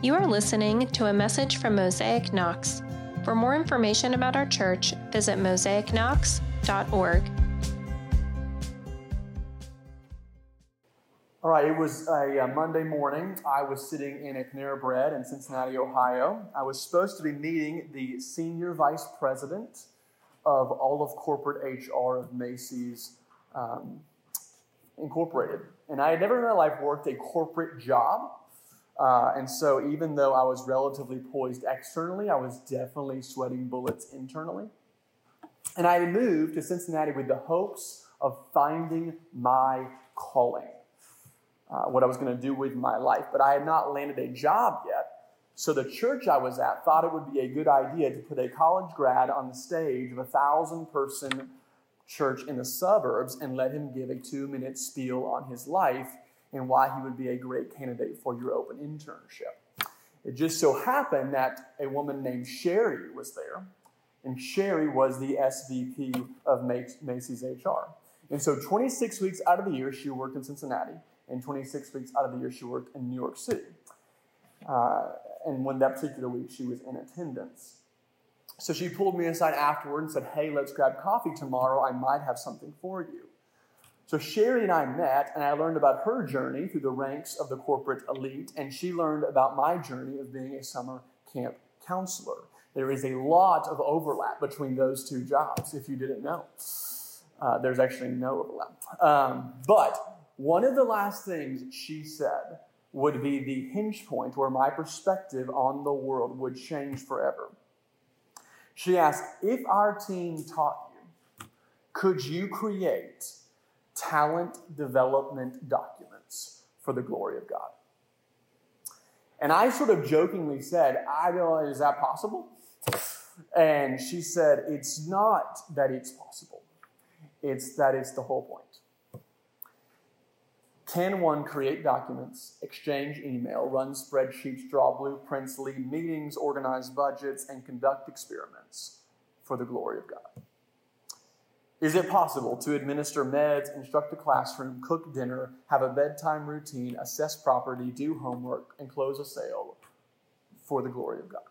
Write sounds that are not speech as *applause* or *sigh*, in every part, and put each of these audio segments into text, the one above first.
You are listening to a message from Mosaic Knox. For more information about our church, visit mosaicknox.org. All right, it was a, uh, Monday morning. I was sitting in a Panera Bread in Cincinnati, Ohio. I was supposed to be meeting the senior vice president of all of corporate HR of Macy's um, Incorporated. And I had never in my life worked a corporate job. Uh, and so, even though I was relatively poised externally, I was definitely sweating bullets internally. And I moved to Cincinnati with the hopes of finding my calling, uh, what I was going to do with my life. But I had not landed a job yet. So, the church I was at thought it would be a good idea to put a college grad on the stage of a thousand person church in the suburbs and let him give a two minute spiel on his life and why he would be a great candidate for your open internship. It just so happened that a woman named Sherry was there, and Sherry was the SVP of Macy's HR. And so 26 weeks out of the year, she worked in Cincinnati, and 26 weeks out of the year, she worked in New York City. Uh, and when that particular week, she was in attendance. So she pulled me aside afterward and said, Hey, let's grab coffee tomorrow. I might have something for you. So Sherry and I met, and I learned about her journey through the ranks of the corporate elite, and she learned about my journey of being a summer camp counselor. There is a lot of overlap between those two jobs, if you didn't know. Uh, there's actually no overlap. Um, but one of the last things she said would be the hinge point where my perspective on the world would change forever. She asked, If our team taught you, could you create talent development documents for the glory of God. And I sort of jokingly said, I don't is that possible? And she said, It's not that it's possible, it's that it's the whole point. Can one create documents, exchange email, run spreadsheets, draw blueprints, lead meetings, organize budgets, and conduct experiments for the glory of God? Is it possible to administer meds, instruct a classroom, cook dinner, have a bedtime routine, assess property, do homework, and close a sale for the glory of God?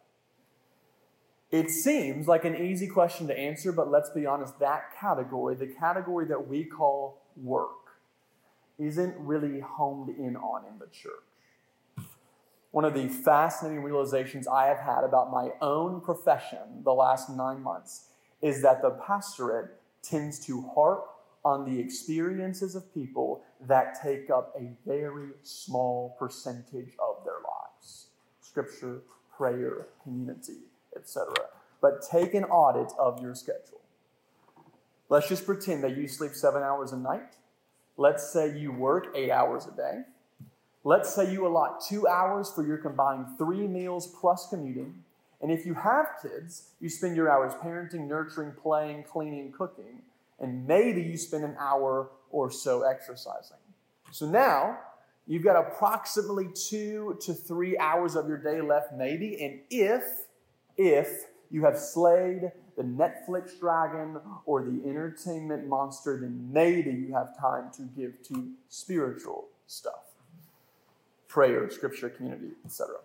It seems like an easy question to answer, but let's be honest, that category, the category that we call work, isn't really homed in on in the church. One of the fascinating realizations I have had about my own profession the last nine months is that the pastorate tends to harp on the experiences of people that take up a very small percentage of their lives scripture, prayer, community, etc. But take an audit of your schedule. Let's just pretend that you sleep seven hours a night. Let's say you work eight hours a day. Let's say you allot two hours for your combined three meals plus commuting. And if you have kids, you spend your hours parenting, nurturing, playing, cleaning, cooking, and maybe you spend an hour or so exercising. So now you've got approximately two to three hours of your day left, maybe. And if, if you have slayed the Netflix dragon or the entertainment monster, then maybe you have time to give to spiritual stuff prayer, scripture, community, etc.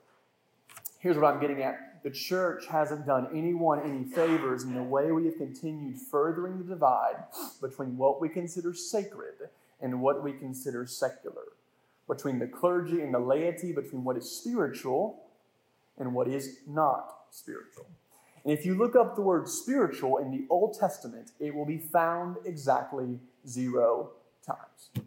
Here's what I'm getting at the church hasn't done anyone any favors in the way we have continued furthering the divide between what we consider sacred and what we consider secular, between the clergy and the laity, between what is spiritual and what is not spiritual. And if you look up the word spiritual in the Old Testament, it will be found exactly zero times.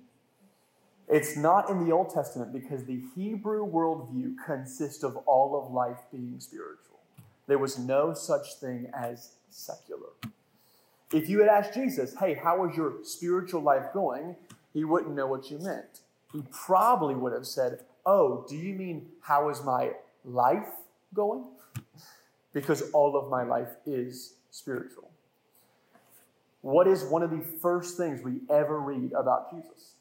It's not in the Old Testament because the Hebrew worldview consists of all of life being spiritual. There was no such thing as secular. If you had asked Jesus, hey, how is your spiritual life going? He wouldn't know what you meant. He probably would have said, oh, do you mean how is my life going? Because all of my life is spiritual. What is one of the first things we ever read about Jesus?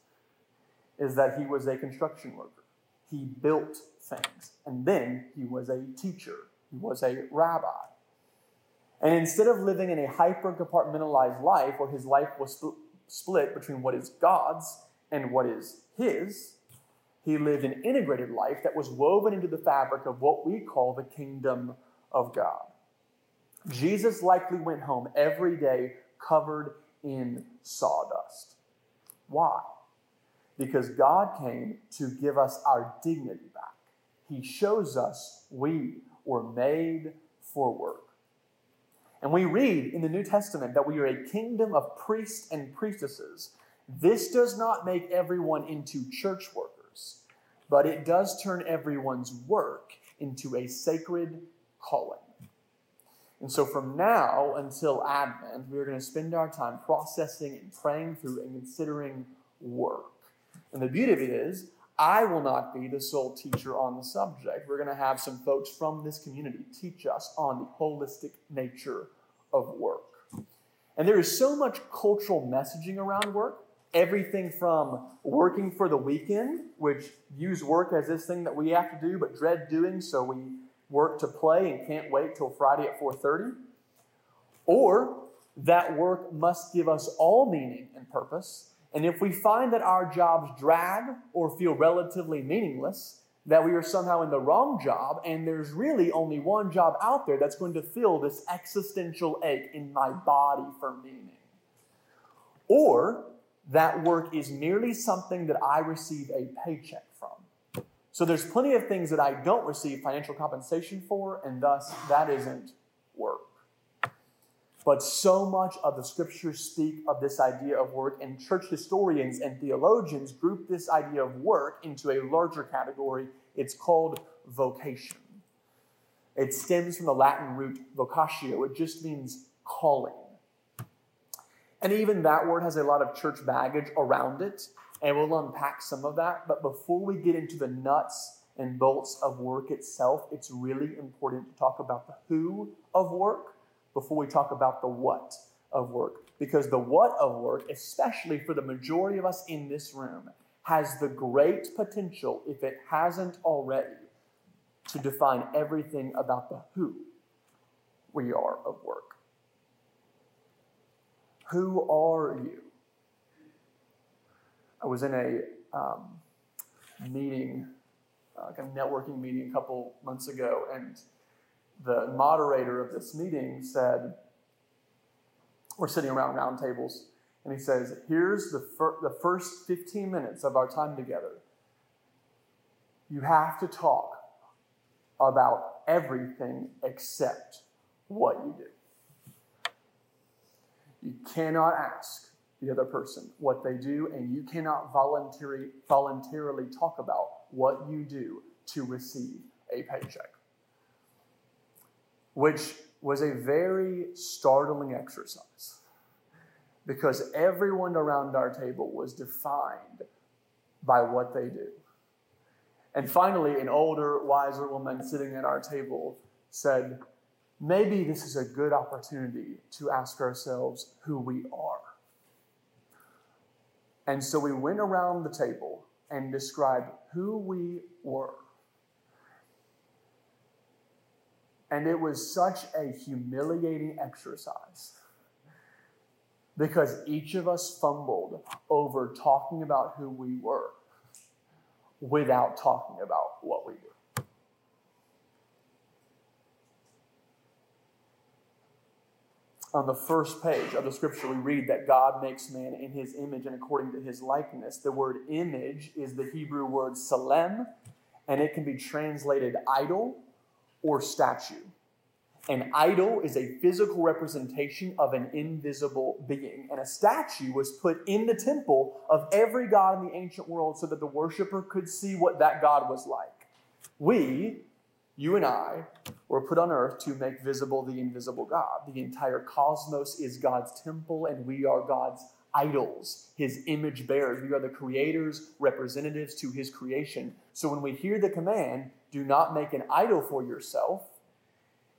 Is that he was a construction worker. He built things. And then he was a teacher, he was a rabbi. And instead of living in a hyper compartmentalized life where his life was split between what is God's and what is his, he lived an integrated life that was woven into the fabric of what we call the kingdom of God. Jesus likely went home every day covered in sawdust. Why? Because God came to give us our dignity back. He shows us we were made for work. And we read in the New Testament that we are a kingdom of priests and priestesses. This does not make everyone into church workers, but it does turn everyone's work into a sacred calling. And so from now until Advent, we're going to spend our time processing and praying through and considering work. And the beauty of it is, I will not be the sole teacher on the subject. We're going to have some folks from this community teach us on the holistic nature of work. And there is so much cultural messaging around work. Everything from working for the weekend, which views work as this thing that we have to do but dread doing, so we work to play and can't wait till Friday at 4:30, or that work must give us all meaning and purpose and if we find that our jobs drag or feel relatively meaningless, that we are somehow in the wrong job, and there's really only one job out there that's going to fill this existential ache in my body for meaning. Or that work is merely something that I receive a paycheck from. So there's plenty of things that I don't receive financial compensation for, and thus that isn't work. But so much of the scriptures speak of this idea of work, and church historians and theologians group this idea of work into a larger category. It's called vocation. It stems from the Latin root vocatio, it just means calling. And even that word has a lot of church baggage around it, and we'll unpack some of that. But before we get into the nuts and bolts of work itself, it's really important to talk about the who of work before we talk about the what of work. Because the what of work, especially for the majority of us in this room, has the great potential, if it hasn't already, to define everything about the who we are of work. Who are you? I was in a um, meeting, uh, like a networking meeting a couple months ago, and the moderator of this meeting said, We're sitting around round tables, and he says, Here's the, fir- the first 15 minutes of our time together. You have to talk about everything except what you do. You cannot ask the other person what they do, and you cannot voluntarily, voluntarily talk about what you do to receive a paycheck which was a very startling exercise because everyone around our table was defined by what they do. And finally, an older, wiser woman sitting at our table said, Maybe this is a good opportunity to ask ourselves who we are. And so we went around the table and described who we were. And it was such a humiliating exercise because each of us fumbled over talking about who we were without talking about what we do. On the first page of the scripture, we read that God makes man in his image and according to his likeness. The word image is the Hebrew word tselem, and it can be translated idol or statue. An idol is a physical representation of an invisible being, and a statue was put in the temple of every god in the ancient world so that the worshiper could see what that god was like. We, you and I, were put on earth to make visible the invisible God. The entire cosmos is God's temple, and we are God's idols, his image bearers. We are the creator's representatives to his creation. So when we hear the command, do not make an idol for yourself,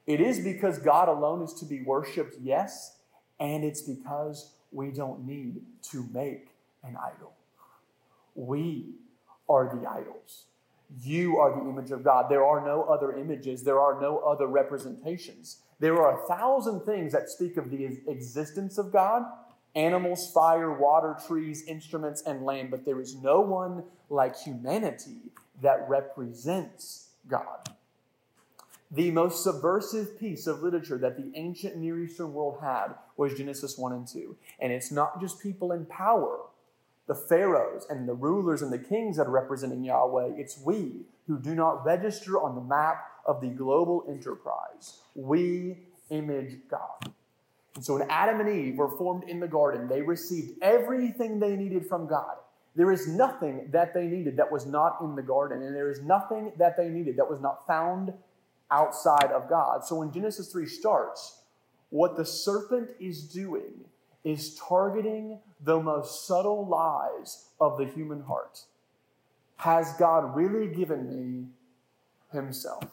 it is because God alone is to be worshiped, yes, and it's because we don't need to make an idol. We are the idols. You are the image of God. There are no other images, there are no other representations. There are a thousand things that speak of the existence of God, animals, fire, water, trees, instruments, and land, but there is no one like humanity that represents God. The most subversive piece of literature that the ancient Near Eastern world had was Genesis 1 and 2. And it's not just people in power, the pharaohs and the rulers and the kings that are representing Yahweh. It's we who do not register on the map of the global enterprise. We image God. And so when Adam and Eve were formed in the garden, they received everything they needed from God. There is nothing that they needed that was not in the garden, and there is nothing that they needed that was not found outside of God. So when Genesis 3 starts, what the serpent is doing is targeting the most subtle lies of the human heart. Has God really given me himself?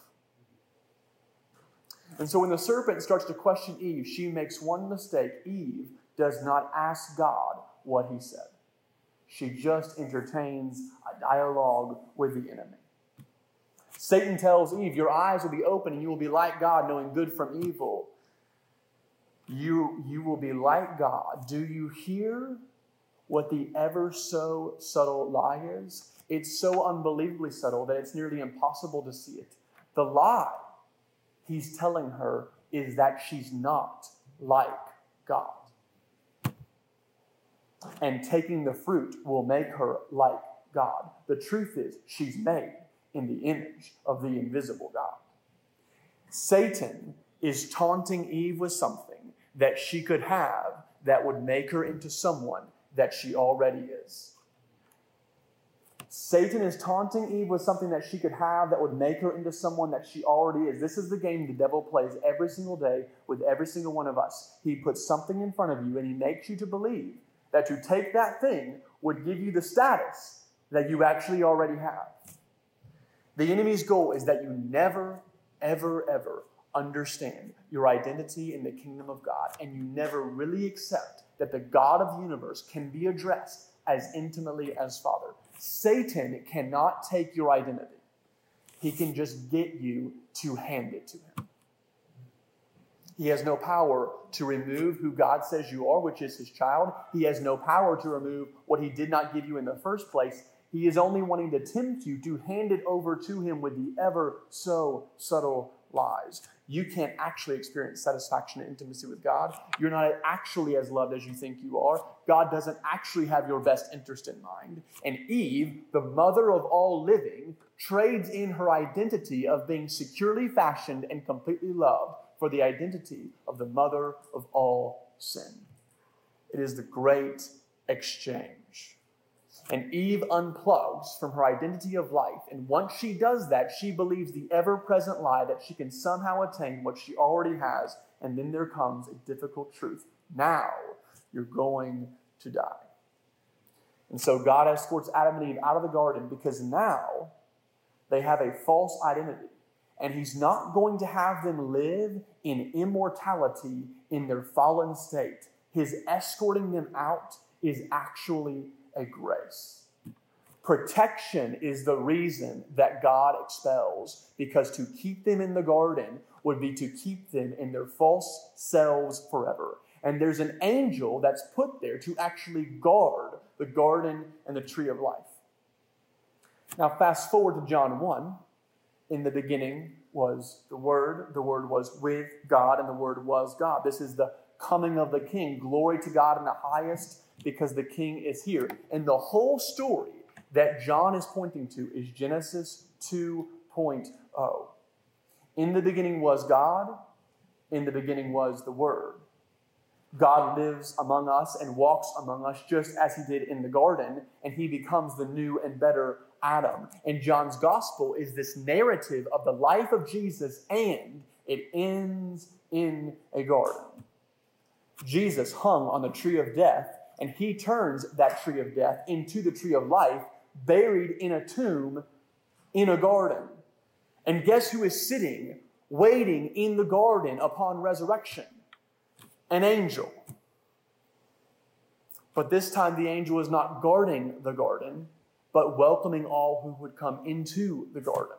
And so when the serpent starts to question Eve, she makes one mistake. Eve does not ask God what he said, she just entertains a dialogue with the enemy. Satan tells Eve, Your eyes will be open and you will be like God, knowing good from evil. You, you will be like God. Do you hear what the ever so subtle lie is? It's so unbelievably subtle that it's nearly impossible to see it. The lie he's telling her is that she's not like God. And taking the fruit will make her like God. The truth is, she's made in the image of the invisible God. Satan is taunting Eve with something that she could have that would make her into someone that she already is. Satan is taunting Eve with something that she could have that would make her into someone that she already is. This is the game the devil plays every single day with every single one of us. He puts something in front of you and he makes you to believe that to take that thing would give you the status that you actually already have. The enemy's goal is that you never, ever, ever understand your identity in the kingdom of God, and you never really accept that the God of the universe can be addressed as intimately as Father. Satan cannot take your identity, he can just get you to hand it to him. He has no power to remove who God says you are, which is his child. He has no power to remove what he did not give you in the first place. He is only wanting to tempt you to hand it over to him with the ever so subtle lies. You can't actually experience satisfaction and intimacy with God. You're not actually as loved as you think you are. God doesn't actually have your best interest in mind. And Eve, the mother of all living, trades in her identity of being securely fashioned and completely loved for the identity of the mother of all sin. It is the great exchange. And Eve unplugs from her identity of life. And once she does that, she believes the ever present lie that she can somehow attain what she already has. And then there comes a difficult truth. Now you're going to die. And so God escorts Adam and Eve out of the garden because now they have a false identity. And He's not going to have them live in immortality in their fallen state. His escorting them out is actually a grace. Protection is the reason that God expels, because to keep them in the garden would be to keep them in their false selves forever. And there's an angel that's put there to actually guard the garden and the tree of life. Now, fast forward to John 1. In the beginning was the Word, the Word was with God, and the Word was God. This is the coming of the King. Glory to God in the highest because the king is here. And the whole story that John is pointing to is Genesis 2.0. In the beginning was God, in the beginning was the Word. God lives among us and walks among us just as he did in the garden, and he becomes the new and better Adam. And John's gospel is this narrative of the life of Jesus, and it ends in a garden. Jesus hung on the tree of death and he turns that tree of death into the tree of life, buried in a tomb in a garden. And guess who is sitting, waiting in the garden upon resurrection? An angel. But this time the angel is not guarding the garden, but welcoming all who would come into the garden.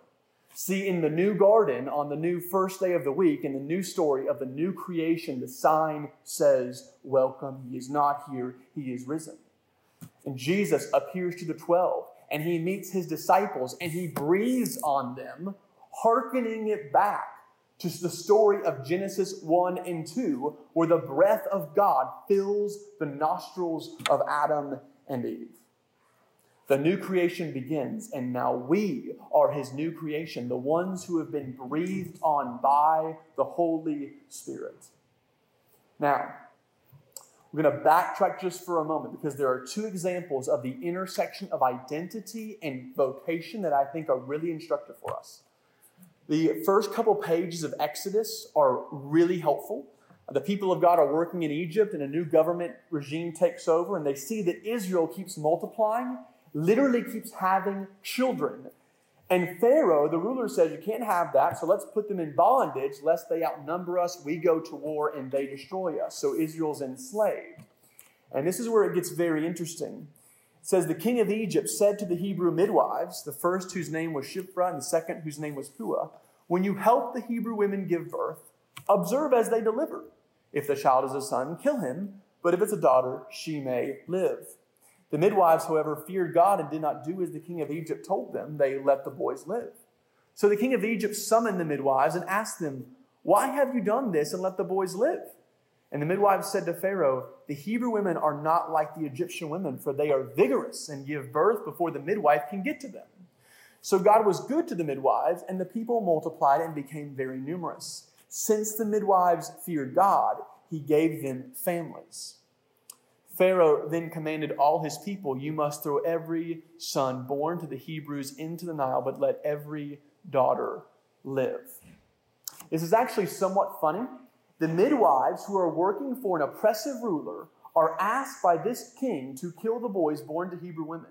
See, in the new garden, on the new first day of the week, in the new story of the new creation, the sign says, Welcome. He is not here, he is risen. And Jesus appears to the twelve, and he meets his disciples, and he breathes on them, hearkening it back to the story of Genesis 1 and 2, where the breath of God fills the nostrils of Adam and Eve. The new creation begins, and now we are his new creation, the ones who have been breathed on by the Holy Spirit. Now, we're going to backtrack just for a moment because there are two examples of the intersection of identity and vocation that I think are really instructive for us. The first couple pages of Exodus are really helpful. The people of God are working in Egypt, and a new government regime takes over, and they see that Israel keeps multiplying literally keeps having children. And Pharaoh, the ruler, says, You can't have that, so let's put them in bondage, lest they outnumber us, we go to war, and they destroy us. So Israel's enslaved. And this is where it gets very interesting. It says, The king of Egypt said to the Hebrew midwives, the first whose name was Shiphrah, and the second whose name was Puah, When you help the Hebrew women give birth, observe as they deliver. If the child is a son, kill him, but if it's a daughter, she may live. The midwives, however, feared God and did not do as the king of Egypt told them. They let the boys live. So the king of Egypt summoned the midwives and asked them, Why have you done this and let the boys live? And the midwives said to Pharaoh, The Hebrew women are not like the Egyptian women, for they are vigorous and give birth before the midwife can get to them. So God was good to the midwives, and the people multiplied and became very numerous. Since the midwives feared God, he gave them families. Pharaoh then commanded all his people, You must throw every son born to the Hebrews into the Nile, but let every daughter live. This is actually somewhat funny. The midwives who are working for an oppressive ruler are asked by this king to kill the boys born to Hebrew women.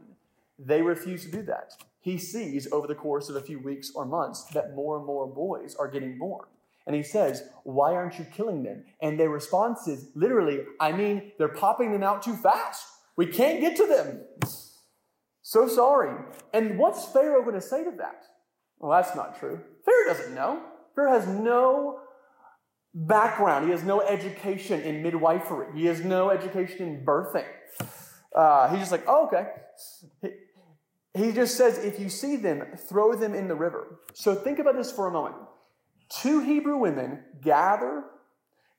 They refuse to do that. He sees over the course of a few weeks or months that more and more boys are getting born. And he says, Why aren't you killing them? And their response is literally, I mean, they're popping them out too fast. We can't get to them. So sorry. And what's Pharaoh going to say to that? Well, that's not true. Pharaoh doesn't know. Pharaoh has no background, he has no education in midwifery, he has no education in birthing. Uh, he's just like, oh, okay. He, he just says, if you see them, throw them in the river. So think about this for a moment. Two Hebrew women gather,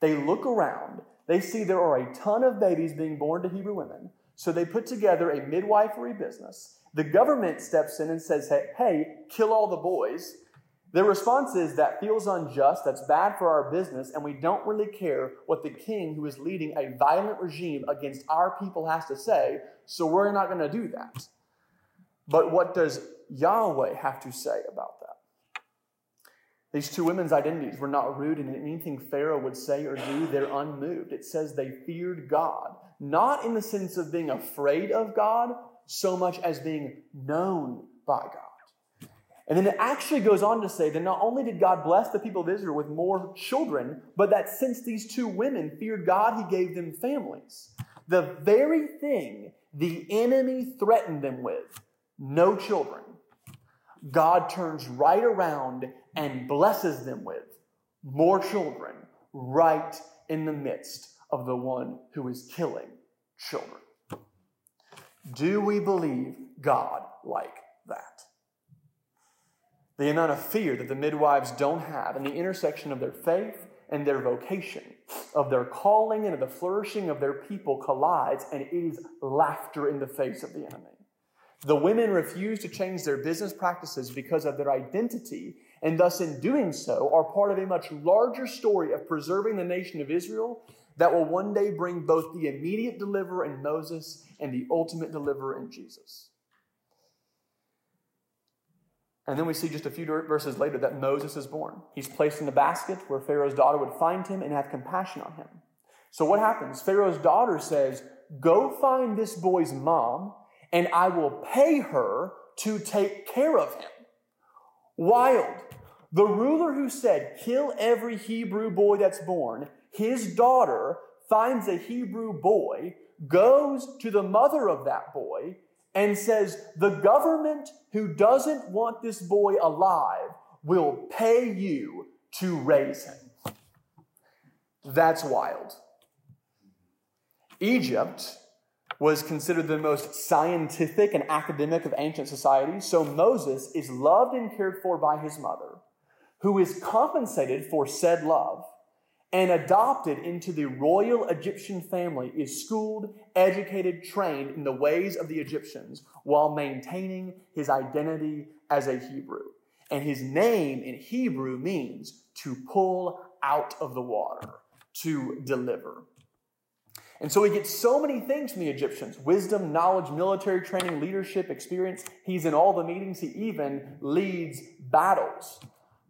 they look around, they see there are a ton of babies being born to Hebrew women. So they put together a midwifery business. The government steps in and says, hey, hey, kill all the boys. Their response is that feels unjust, that's bad for our business, and we don't really care what the king who is leading a violent regime against our people has to say, so we're not going to do that. But what does Yahweh have to say about that? These two women's identities were not rooted in anything Pharaoh would say or do. They're unmoved. It says they feared God, not in the sense of being afraid of God, so much as being known by God. And then it actually goes on to say that not only did God bless the people of Israel with more children, but that since these two women feared God, he gave them families. The very thing the enemy threatened them with no children God turns right around and blesses them with more children right in the midst of the one who is killing children. Do we believe God like that? The amount of fear that the midwives don't have and the intersection of their faith and their vocation, of their calling and of the flourishing of their people collides, and it is laughter in the face of the enemy. The women refuse to change their business practices because of their identity, and thus, in doing so, are part of a much larger story of preserving the nation of Israel that will one day bring both the immediate deliverer in Moses and the ultimate deliverer in Jesus. And then we see just a few verses later that Moses is born. He's placed in a basket where Pharaoh's daughter would find him and have compassion on him. So what happens? Pharaoh's daughter says, Go find this boy's mom and I will pay her to take care of him. Wild. The ruler who said, kill every Hebrew boy that's born, his daughter finds a Hebrew boy, goes to the mother of that boy, and says, The government who doesn't want this boy alive will pay you to raise him. That's wild. Egypt was considered the most scientific and academic of ancient societies, so Moses is loved and cared for by his mother, who is compensated for said love and adopted into the royal Egyptian family, is schooled, educated, trained in the ways of the Egyptians while maintaining his identity as a Hebrew. And his name in Hebrew means to pull out of the water, to deliver. And so he gets so many things from the Egyptians wisdom, knowledge, military training, leadership, experience. He's in all the meetings, he even leads battles.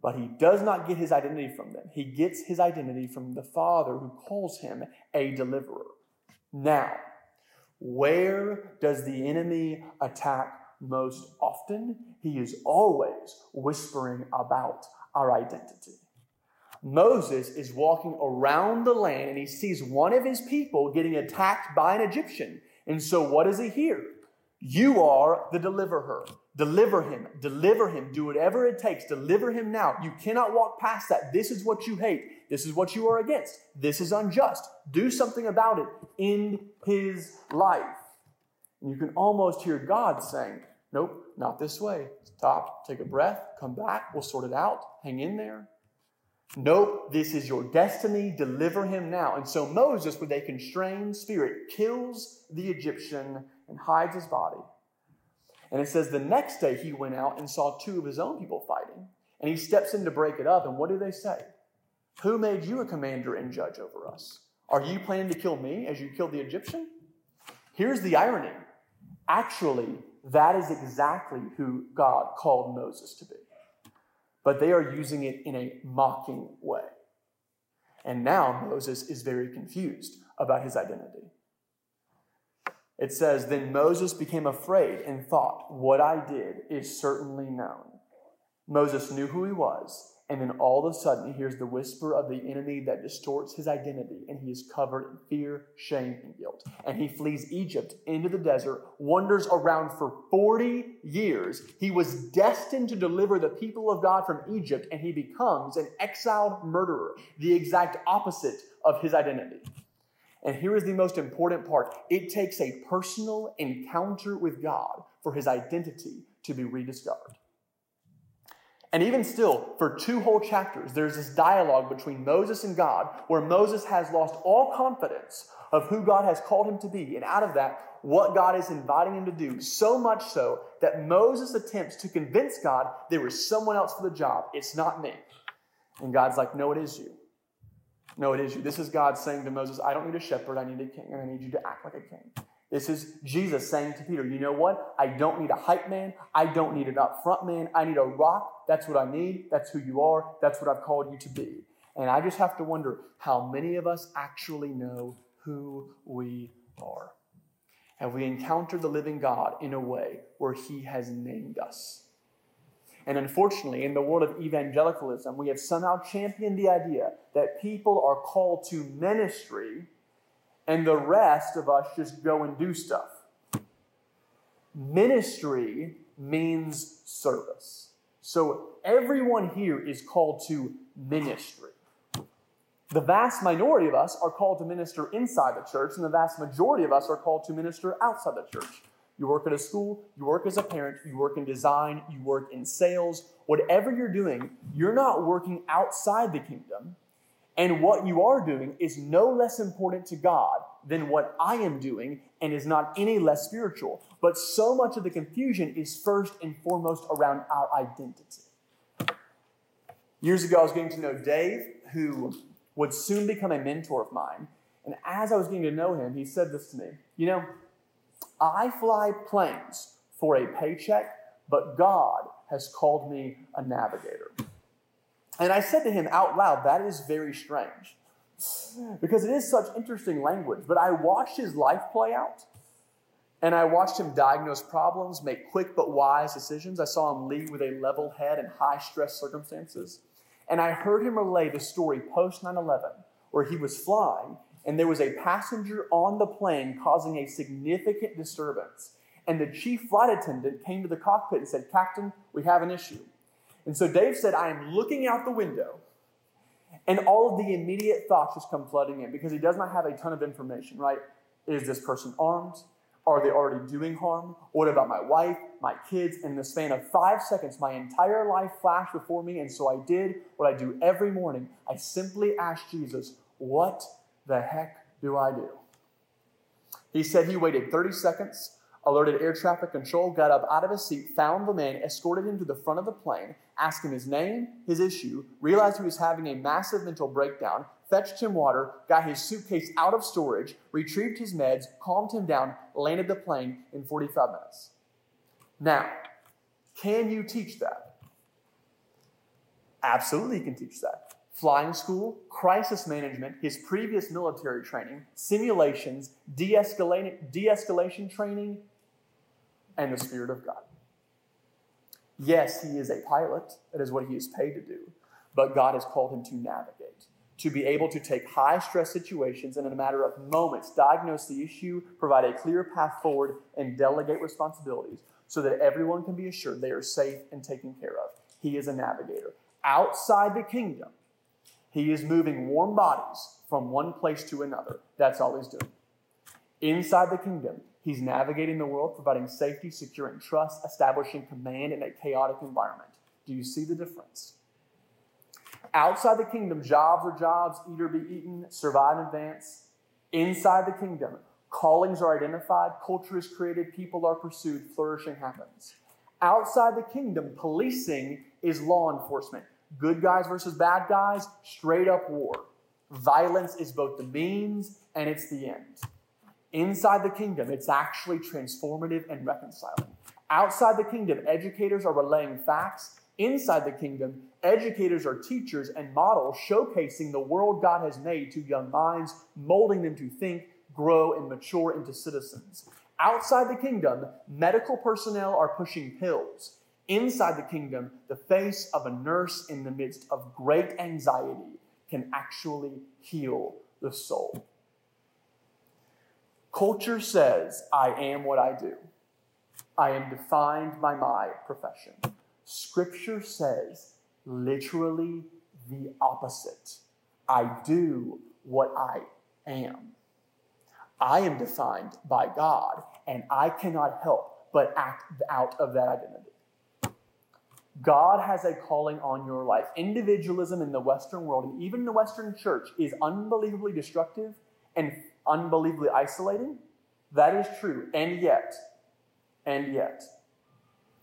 But he does not get his identity from them. He gets his identity from the Father who calls him a deliverer. Now, where does the enemy attack most often? He is always whispering about our identity. Moses is walking around the land and he sees one of his people getting attacked by an Egyptian. And so, what does he hear? You are the deliverer. Deliver him. Deliver him. Do whatever it takes. Deliver him now. You cannot walk past that. This is what you hate. This is what you are against. This is unjust. Do something about it End his life. And you can almost hear God saying, Nope, not this way. Stop, take a breath, come back, we'll sort it out. Hang in there. Nope, this is your destiny. Deliver him now. And so Moses, with a constrained spirit, kills the Egyptian and hides his body. And it says the next day he went out and saw two of his own people fighting. And he steps in to break it up. And what do they say? Who made you a commander and judge over us? Are you planning to kill me as you killed the Egyptian? Here's the irony. Actually, that is exactly who God called Moses to be but they are using it in a mocking way. And now Moses is very confused about his identity. It says, Then Moses became afraid and thought, What I did is certainly known. Moses knew who he was and then all of a sudden, he hears the whisper of the enemy that distorts his identity, and he is covered in fear, shame, and guilt. And he flees Egypt into the desert, wanders around for 40 years. He was destined to deliver the people of God from Egypt, and he becomes an exiled murderer, the exact opposite of his identity. And here is the most important part it takes a personal encounter with God for his identity to be rediscovered. And even still, for two whole chapters, there's this dialogue between Moses and God where Moses has lost all confidence of who God has called him to be. And out of that, what God is inviting him to do. So much so that Moses attempts to convince God there is someone else for the job. It's not me. And God's like, no, it is you. No, it is you. This is God saying to Moses, I don't need a shepherd, I need a king, and I need you to act like a king. This is Jesus saying to Peter, You know what? I don't need a hype man. I don't need an upfront man. I need a rock. That's what I need. That's who you are. That's what I've called you to be. And I just have to wonder how many of us actually know who we are. Have we encountered the living God in a way where He has named us? And unfortunately, in the world of evangelicalism, we have somehow championed the idea that people are called to ministry and the rest of us just go and do stuff. Ministry means service. So everyone here is called to ministry. The vast minority of us are called to minister inside the church, and the vast majority of us are called to minister outside the church. You work at a school, you work as a parent, you work in design, you work in sales, whatever you're doing, you're not working outside the kingdom. And what you are doing is no less important to God than what I am doing and is not any less spiritual. But so much of the confusion is first and foremost around our identity. Years ago, I was getting to know Dave, who would soon become a mentor of mine. And as I was getting to know him, he said this to me You know, I fly planes for a paycheck, but God has called me a navigator. And I said to him out loud, That is very strange. Because it is such interesting language. But I watched his life play out. And I watched him diagnose problems, make quick but wise decisions. I saw him lead with a level head in high stress circumstances. And I heard him relay the story post 9 11, where he was flying and there was a passenger on the plane causing a significant disturbance. And the chief flight attendant came to the cockpit and said, Captain, we have an issue. And so Dave said, I am looking out the window, and all of the immediate thoughts just come flooding in because he does not have a ton of information, right? Is this person armed? Are they already doing harm? What about my wife, my kids? In the span of five seconds, my entire life flashed before me, and so I did what I do every morning. I simply asked Jesus, What the heck do I do? He said he waited 30 seconds, alerted air traffic control, got up out of his seat, found the man, escorted him to the front of the plane, asked him his name, his issue, realized he was having a massive mental breakdown, fetched him water, got his suitcase out of storage, retrieved his meds, calmed him down, landed the plane in 45 minutes. Now, can you teach that? Absolutely, you can teach that. Flying school, crisis management, his previous military training, simulations, de escalation training, and the Spirit of God. Yes, he is a pilot. That is what he is paid to do. But God has called him to navigate, to be able to take high stress situations and in a matter of moments diagnose the issue, provide a clear path forward, and delegate responsibilities so that everyone can be assured they are safe and taken care of. He is a navigator. Outside the kingdom, he is moving warm bodies from one place to another. That's all he's doing. Inside the kingdom, he's navigating the world, providing safety, securing trust, establishing command in a chaotic environment. Do you see the difference? Outside the kingdom, jobs are jobs, eat or be eaten, survive and advance. Inside the kingdom, callings are identified, culture is created, people are pursued, flourishing happens. Outside the kingdom, policing is law enforcement. Good guys versus bad guys, straight up war. Violence is both the means and it's the end. Inside the kingdom, it's actually transformative and reconciling. Outside the kingdom, educators are relaying facts. Inside the kingdom, educators are teachers and models showcasing the world God has made to young minds, molding them to think, grow, and mature into citizens. Outside the kingdom, medical personnel are pushing pills. Inside the kingdom, the face of a nurse in the midst of great anxiety can actually heal the soul. Culture says, I am what I do. I am defined by my profession. Scripture says literally the opposite. I do what I am. I am defined by God, and I cannot help but act out of that identity. God has a calling on your life. Individualism in the Western world and even the Western church is unbelievably destructive and unbelievably isolating. That is true. And yet, and yet,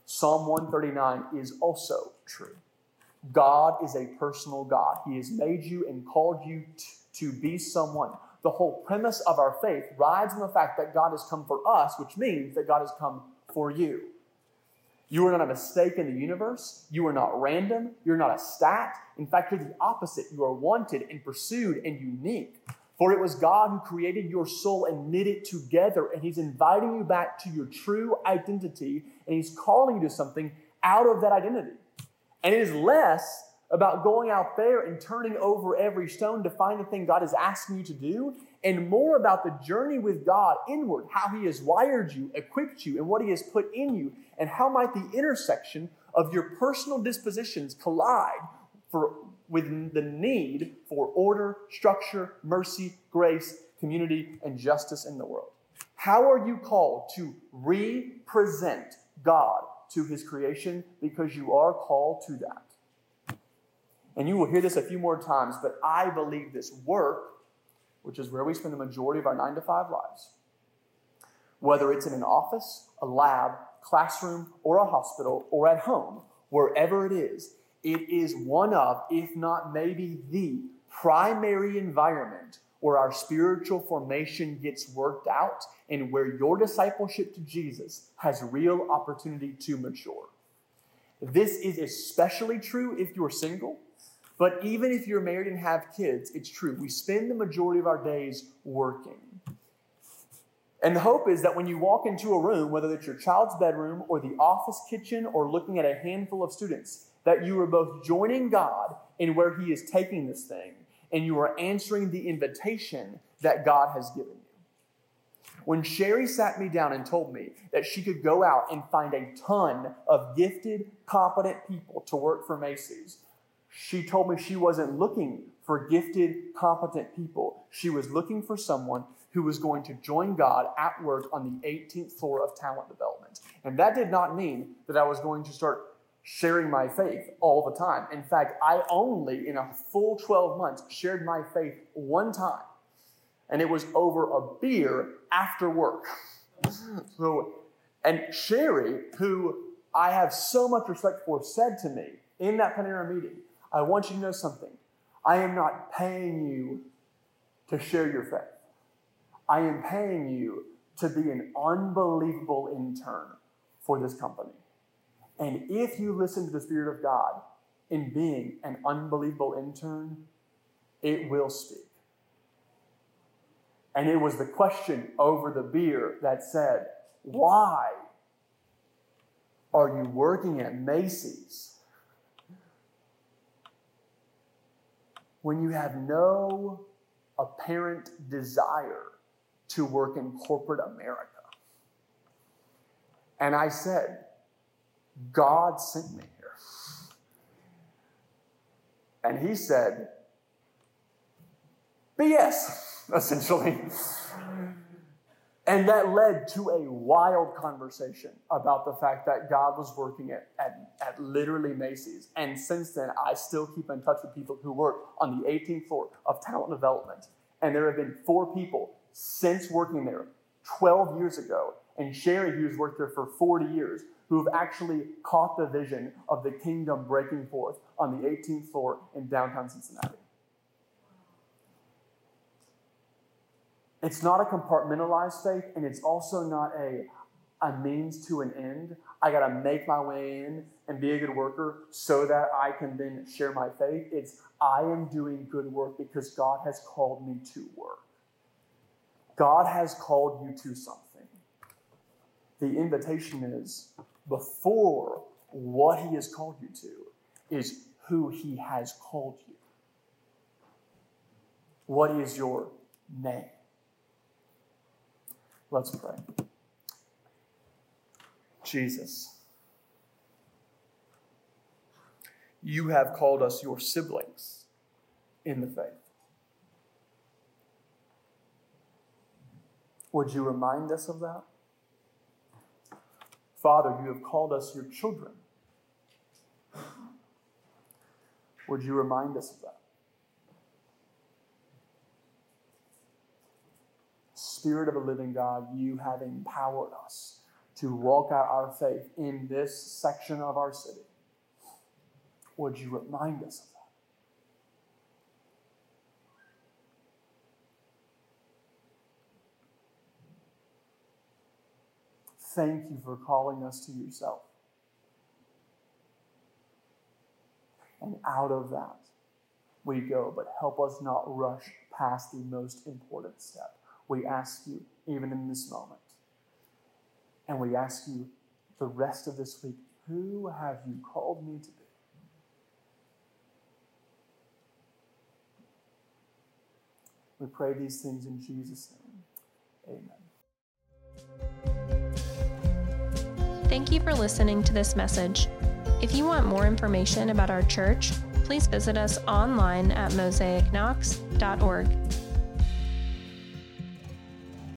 Psalm 139 is also true. God is a personal God. He has made you and called you t- to be someone. The whole premise of our faith rides on the fact that God has come for us, which means that God has come for you. You are not a mistake in the universe. You are not random. You're not a stat. In fact, you're the opposite. You are wanted and pursued and unique. For it was God who created your soul and knit it together, and He's inviting you back to your true identity, and He's calling you to something out of that identity. And it is less about going out there and turning over every stone to find the thing God is asking you to do, and more about the journey with God inward, how He has wired you, equipped you, and what He has put in you, and how might the intersection of your personal dispositions collide for, with the need for order, structure, mercy, grace, community, and justice in the world. How are you called to represent God to His creation? Because you are called to that. And you will hear this a few more times, but I believe this work which is where we spend the majority of our nine to five lives. Whether it's in an office, a lab, classroom, or a hospital, or at home, wherever it is, it is one of, if not maybe the primary environment where our spiritual formation gets worked out and where your discipleship to Jesus has real opportunity to mature. This is especially true if you're single but even if you're married and have kids, it's true. We spend the majority of our days working. And the hope is that when you walk into a room, whether it's your child's bedroom or the office kitchen or looking at a handful of students, that you are both joining God in where He is taking this thing and you are answering the invitation that God has given you. When Sherry sat me down and told me that she could go out and find a ton of gifted, competent people to work for Macy's, she told me she wasn't looking for gifted, competent people. She was looking for someone who was going to join God at work on the 18th floor of talent development. And that did not mean that I was going to start sharing my faith all the time. In fact, I only, in a full 12 months, shared my faith one time. And it was over a beer after work. *laughs* so, and Sherry, who I have so much respect for, said to me in that Panera meeting, I want you to know something. I am not paying you to share your faith. I am paying you to be an unbelievable intern for this company. And if you listen to the Spirit of God in being an unbelievable intern, it will speak. And it was the question over the beer that said, Why are you working at Macy's when you have no apparent desire to work in corporate America? And I said, God sent me here. And he said, BS, *laughs* essentially. And that led to a wild conversation about the fact that God was working at, at, at, literally Macy's. And since then, I still keep in touch with people who work on the 18th floor of talent development. And there have been four people since working there 12 years ago. And Sherry, who's worked there for 40 years, who have actually caught the vision of the kingdom breaking forth on the 18th floor in downtown Cincinnati. It's not a compartmentalized faith, and it's also not a, a means to an end. I got to make my way in and be a good worker so that I can then share my faith. It's I am doing good work because God has called me to work. God has called you to something. The invitation is before what he has called you to is who he has called you. What is your name? Let's pray. Jesus, you have called us your siblings in the faith. Would you remind us of that? Father, you have called us your children. Would you remind us of that? Spirit of a living God, you have empowered us to walk out our faith in this section of our city. Would you remind us of that? Thank you for calling us to yourself. And out of that, we go, but help us not rush past the most important step. We ask you, even in this moment. And we ask you the rest of this week, who have you called me to be? We pray these things in Jesus' name. Amen. Thank you for listening to this message. If you want more information about our church, please visit us online at mosaicknox.org.